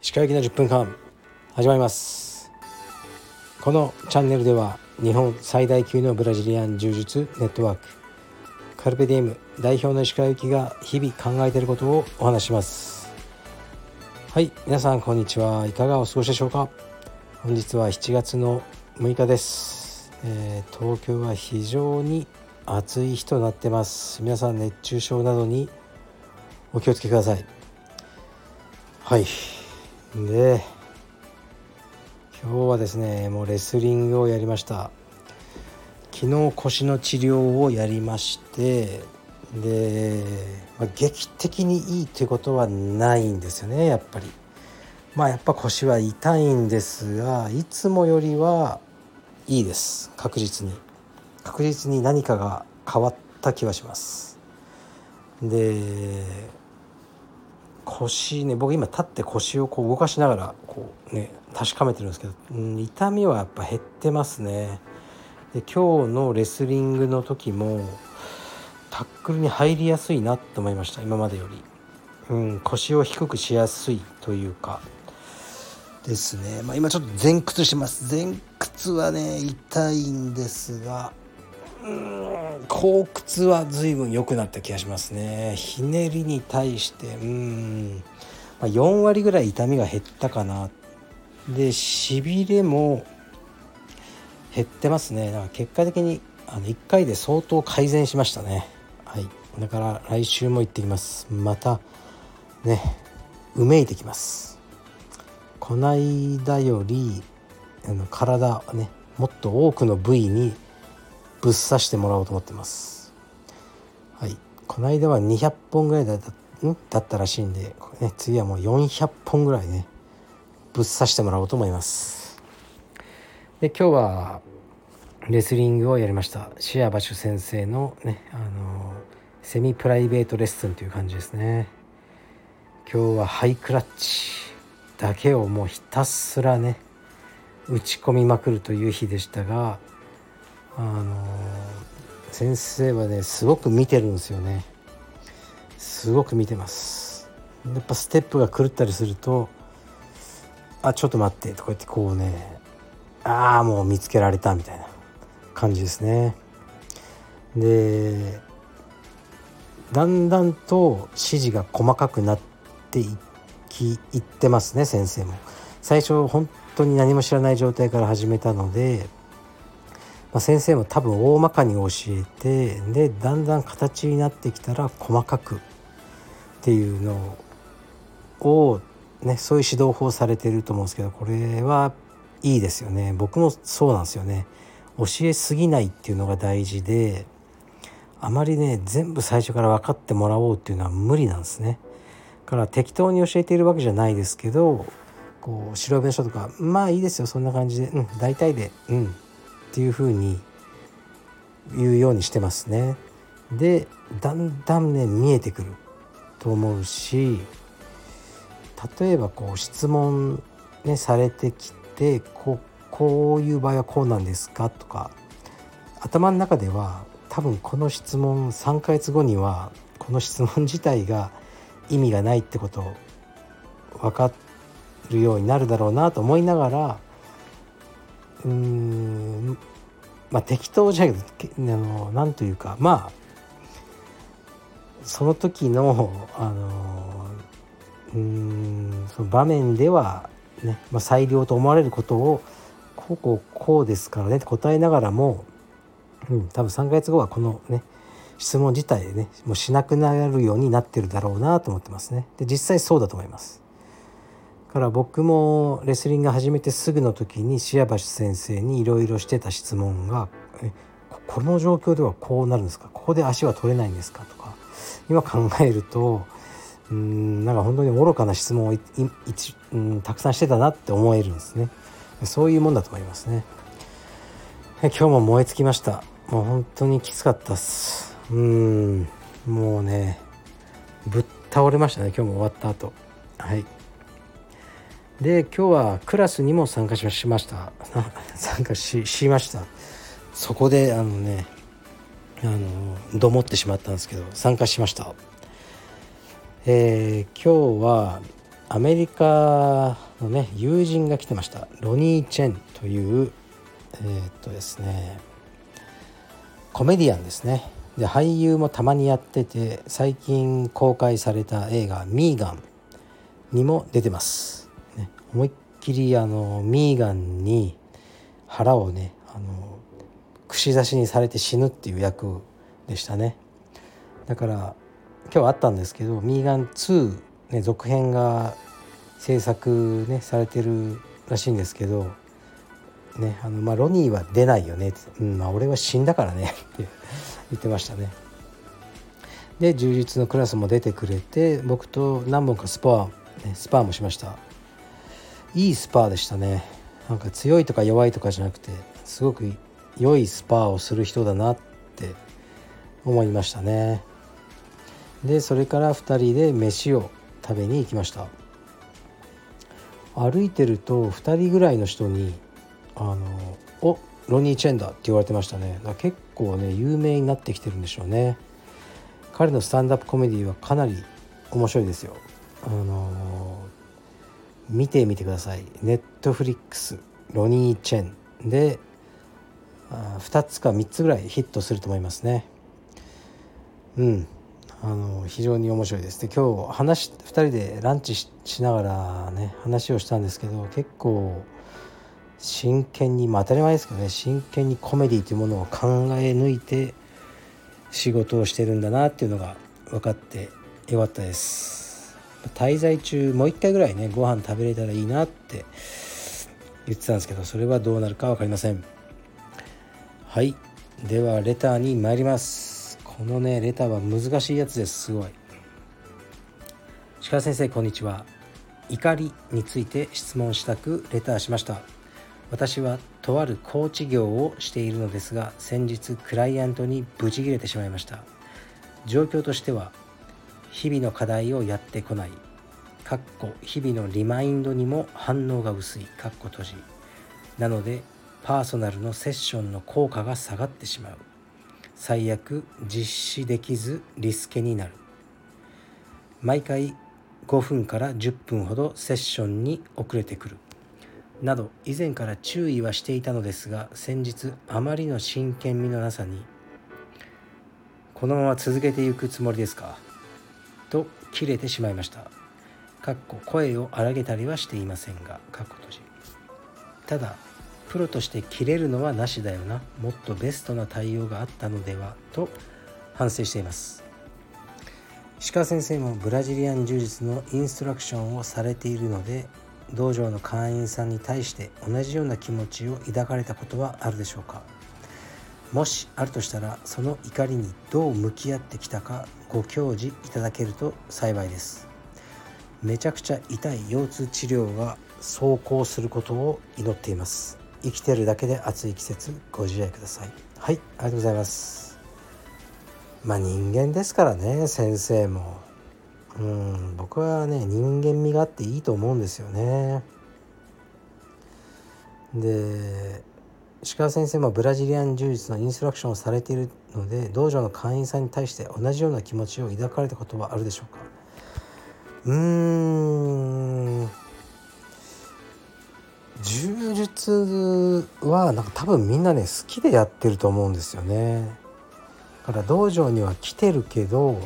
石川行きの10分間始まります。このチャンネルでは日本最大級のブラジリアン柔術ネットワークカルペディエム代表の石川行きが日々考えていることをお話します。はい皆さんこんにちはいかがお過ごしでしょうか？本日は7月の6日です、えー、東京は非常に暑い日となってます。皆さん熱中症などにお気をつけください。はい。で今日はですねもうレスリングをやりました。昨日腰の治療をやりましてで、まあ、劇的にいいということはないんですよねやっぱり。まあやっぱ腰は痛いんですがいつもよりはいいです。確実に。確実に何かが変わった気はします。で腰ね僕今立って腰をこう動かしながらこうね確かめてるんですけど、うん、痛みはやっぱ減ってますね。で今日のレスリングの時もタックルに入りやすいなと思いました。今までより、うん、腰を低くしやすいというか。ですね、まあ、今ちょっと前屈してます。前屈はね痛いんですが。うん。後屈は随分良くなった気がしますね。ひねりに対してうん、まあ、4割ぐらい痛みが減ったかな。でしびれも減ってますね。だから結果的にあの1回で相当改善しましたね。はい。だから来週も行ってきます。またねうめいてきます。こないだよりあの体ねもっと多くの部位にぶっ刺してもらおうと思ってます。はい。この間は200本ぐらいだっただったらしいんで、ね、次はもう400本ぐらいねぶっ刺してもらおうと思います。で今日はレスリングをやりました。シアバシュ先生のねあのセミプライベートレッスンという感じですね。今日はハイクラッチだけをもうひたすらね打ち込みまくるという日でしたがあの先生はねすごく見てるんですよね。すごく見てます。やっぱステップが狂ったりすると「あちょっと待って」とか言ってこうね「ああもう見つけられた」みたいな感じですね。でだんだんと指示が細かくなっていきいってますね先生も。最初本当に何も知らない状態から始めたのでまあ、先生も多分大まかに教えてでだんだん形になってきたら細かくっていうのを、ね、そういう指導法されてると思うんですけどこれはいいですよね。僕もそうなんですよね。教えすぎないっていうのが大事であまりね全部最初から分かってもらおうっていうのは無理なんですね。から適当に教えているわけじゃないですけどこう白弁書とかまあいいですよそんな感じで。うん大体で。うん。っていうふうに言うようにしてますね。でだんだんね見えてくると思うし例えばこう質問、ね、されてきてここういう場合はこうなんですかとか頭の中では多分この質問3ヶ月後にはこの質問自体が意味がないってことを分かるようになるだろうなと思いながらうーんまあ適当じゃないけどあのなんというかまあその時のあのうんその場面ではね、まあ、裁量と思われることをこうこうこうですからねって答えながらも、うん、多分3ヶ月後はこのね質問自体でねもうしなくなるようになってるだろうなと思ってますね。で実際そうだと思います。から僕もレスリング始めてすぐの時にシアバシ先生にいろいろしてた質問が「この状況ではこうなるんですか？ここで足は取れないんですか?」とか今考えるとうんなんか本当に愚かな質問をいいうんたくさんしてたなって思えるんですね。そういうもんだと思いますね。今日も燃え尽きました。もう本当にきつかったっす。うんもうねぶっ倒れましたね今日も終わった後。はい。で今日はクラスにも参加しました。参加しました。そこであのねあのどもってしまったんですけど参加しました、えー、今日はアメリカのね友人が来てました。ロニー・チェンというえー、っとですねコメディアンですね。で俳優もたまにやってて最近公開された映画「ミーガン」にも出てます、ね、思いっきりあのミーガンに腹をねあの串刺しにされて死ぬっていう役でしたね。だから今日あったんですけど「ミーガン2」ね続編が制作ねされてるらしいんですけどねあのまあ、ロニーは出ないよねうんまあ、俺は死んだからねって言ってましたね。で充実のクラスも出てくれて僕と何本かスパー、スパーもしました。いいスパーでしたね。なんか強いとか弱いとかじゃなくてすごく良いスパーをする人だなって思いましたね。でそれから2人で飯を食べに行きました。歩いてると2人ぐらいの人にあのおロニー・チェンだって言われてましたね。結構ね有名になってきてるんでしょうね。彼のスタンダップコメディはかなり面白いですよ。あの見てみてください。ネットフリックスロニー・チェン。で2つか3つぐらいヒットすると思いますね。うん。あの非常に面白いです。で今日話2人でランチしながらね話をしたんですけど結構真剣に、まあ、当たり前ですけどね真剣にコメディというものを考え抜いて仕事をしてるんだなっていうのが分かってよかったです。滞在中もう一回ぐらいねご飯食べれたらいいなって言ってたんですけどそれはどうなるか分かりません。はい。ではレターに参ります。このねレターは難しいやつです。すごい。鹿先生こんにちは。怒りについて質問したくレターしました。私はとあるコーチ業をしているのですが先日クライアントにブチギレてしまいました。状況としては日々の課題をやってこない。かっこ日々のリマインドにも反応が薄い。かっこ閉じ。なのでパーソナルのセッションの効果が下がってしまう。最悪実施できずリスケになる。毎回5分から10分ほどセッションに遅れてくる。など以前から注意はしていたのですが先日あまりの真剣味のなさにこのまま続けていくつもりですか？と切れてしまいました。かっこ声を荒げたりはしていませんがかっこ閉じ。ただプロとして切れるのはなしだよな。もっとベストな対応があったのではと反省しています。石川先生もブラジリアン柔術のインストラクションをされているので道場の会員さんに対して同じような気持ちを抱かれたことはあるでしょうか。もしあるとしたらその怒りにどう向き合ってきたかご教示いただけると幸いです。めちゃくちゃ痛い腰痛治療が走行することを祈っています。生きてるだけで暑い季節ご自愛ください。はいありがとうございます。まあ人間ですからね先生も。うん僕はね人間味があっていいと思うんですよね。で石川先生もブラジリアン柔術のインストラクションをされているので道場の会員さんに対して同じような気持ちを抱かれたことはあるでしょうか？うーん柔術はなんか多分みんなね好きでやってると思うんですよねだから道場には来てるけど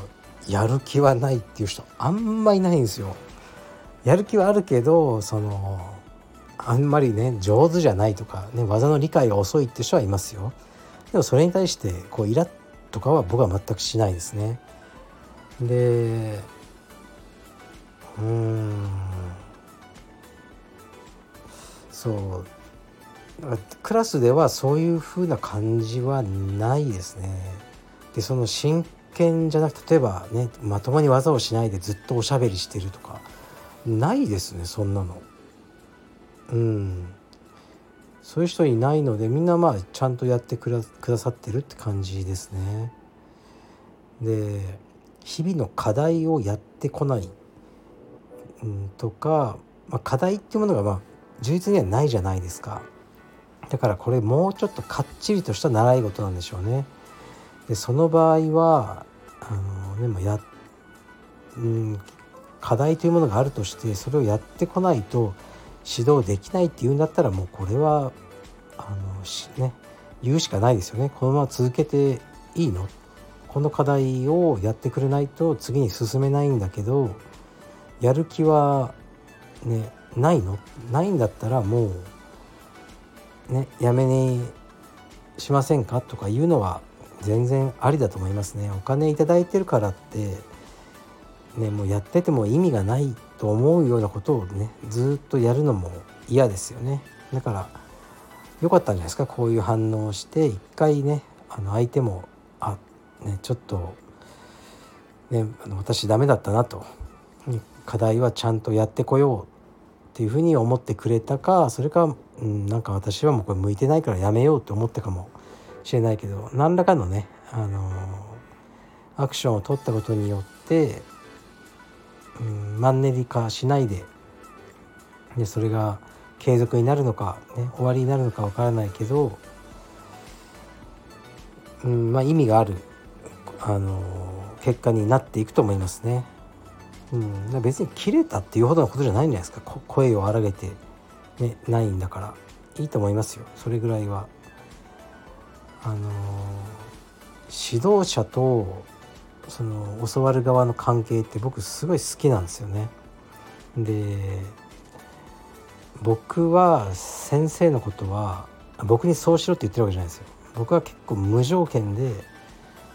やる気はないっていう人あんまいないんですよ。やる気はあるけどそのあんまりね上手じゃないとか、ね、技の理解が遅いって人はいますよ。でもそれに対してこうイラッとかは僕は全くしないですね。でうんそうクラスではそういう風な感じはないですね。でその真剣じゃなくて例えばねまともに技をしないでずっとおしゃべりしてるとかないですねそんなの。うんそういう人いないのでみんなまあちゃんとやってくださってるって感じですね。で日々の課題をやってこない、うん、とか、まあ、課題っていうものがまあ充実にはないじゃないですか。だからこれもうちょっとかっちりとした習い事なんでしょうね。でその場合はあのでもや、うん、課題というものがあるとしてそれをやってこないと指導できないっていうんだったらもうこれはあのね言うしかないですよね。このまま続けていいの？この課題をやってくれないと次に進めないんだけどやる気はねないの？ないんだったらもうねやめにしませんか？とかいうのは全然ありだと思いますね。お金頂いてるからってねもうやってても意味がないと思うようなことをねずっとやるのも嫌ですよね。だから良かったんじゃないですか。こういう反応をして一回ねあの相手もあねちょっとねあの私ダメだったなと。課題はちゃんとやってこようっていうふうに思ってくれたかそれか、うん、なんか私はもうこれ向いてないからやめようって思ったかもしれないけど何らかのね、あのアクションを取ったことによって、うん、マンネリ化しないででそれが継続になるのか、ね、終わりになるのかわからないけど、うんまあ、意味がある、あの結果になっていくと思いますね。うん、別に切れたっていうほどのことじゃないんじゃないですか声を荒げて、ね、ないんだからいいと思いますよそれぐらいは。あの指導者とその教わる側の関係って僕すごい好きなんですよね。で僕は先生のことは僕にそうしろって言ってるわけじゃないですよ。僕は結構無条件で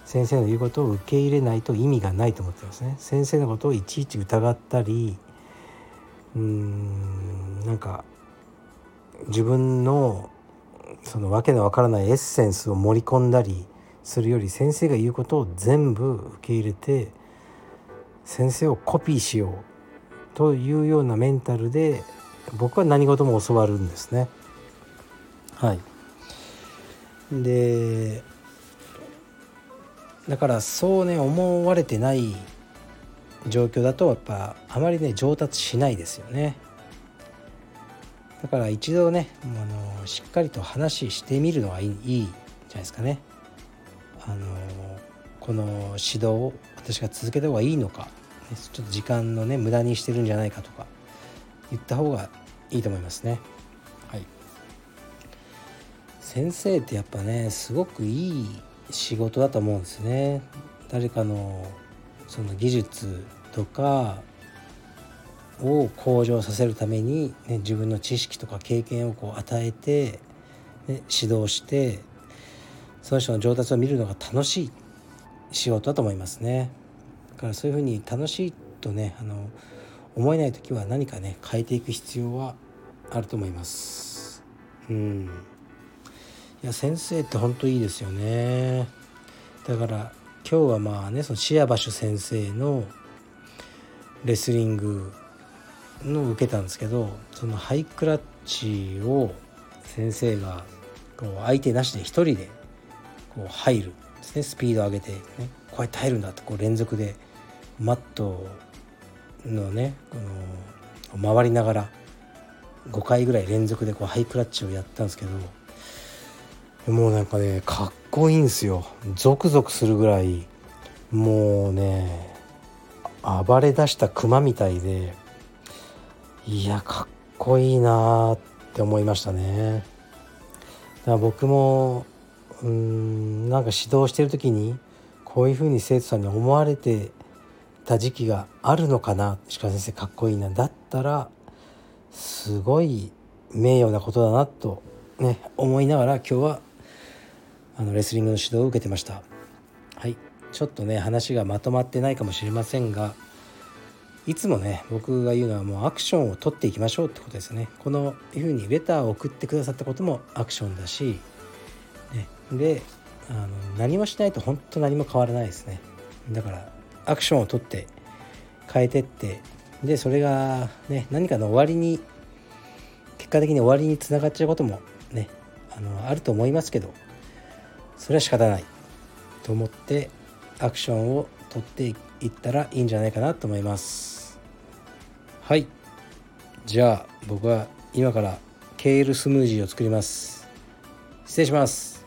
先生の言うことを受け入れないと意味がないと思ってますね。先生のことをいちいち疑ったりうーんなんか自分のその訳のわからないエッセンスを盛り込んだりするより先生が言うことを全部受け入れて先生をコピーしようというようなメンタルで僕は何事も教わるんですね。はい、でだからそうね思われてない状況だとやっぱあまりね上達しないですよね。だから一度ねあのしっかりと話してみるのがいいいいじゃないですかね。あのこの指導を私が続けた方がいいのかちょっと時間のね無駄にしてるんじゃないかとか言った方がいいと思いますね。はい、先生ってやっぱねすごくいい仕事だと思うんですね。誰かのその技術とかを向上させるために、ね、自分の知識とか経験をこう与えて、ね、指導してその人の上達を見るのが楽しい仕事だと思いますね。だからそういうふうに楽しいとねあの思えない時は何かね変えていく必要はあると思います。うんいや先生って本当いいですよね。だから今日はまあねそのシアバシュ先生のレスリングの受けたんですけどそのハイクラッチを先生がこう相手なしで1人でこう入るですね。スピード上げて、ね、こうやって入るんだってこう連続でマットのねこの回りながら5回ぐらい連続でこうハイクラッチをやったんですけどもうなんかねかっこいいんですよ。ゾクゾクするぐらいもうね暴れ出したクマみたいでいやかっこいいなって思いましたね。だから僕もうんなんか指導してる時にこういうふうに生徒さんに思われてた時期があるのかな石川先生かっこいいなだったらすごい名誉なことだなとね思いながら今日はあのレスリングの指導を受けてました。はい。ちょっとね話がまとまってないかもしれませんがいつもね僕が言うのはもうアクションを取っていきましょうってことですね。このいうふうにレターを送ってくださったこともアクションだし、であの何もしないと本当何も変わらないですね。だからアクションを取って変えてってでそれがね何かの終わりに結果的に終わりにつながっちゃうこともねあのあると思いますけどそれは仕方ない。と思ってアクションを取っていったらいいんじゃないかなと思います。はい。じゃあ僕は今からケールスムージーを作ります。失礼します。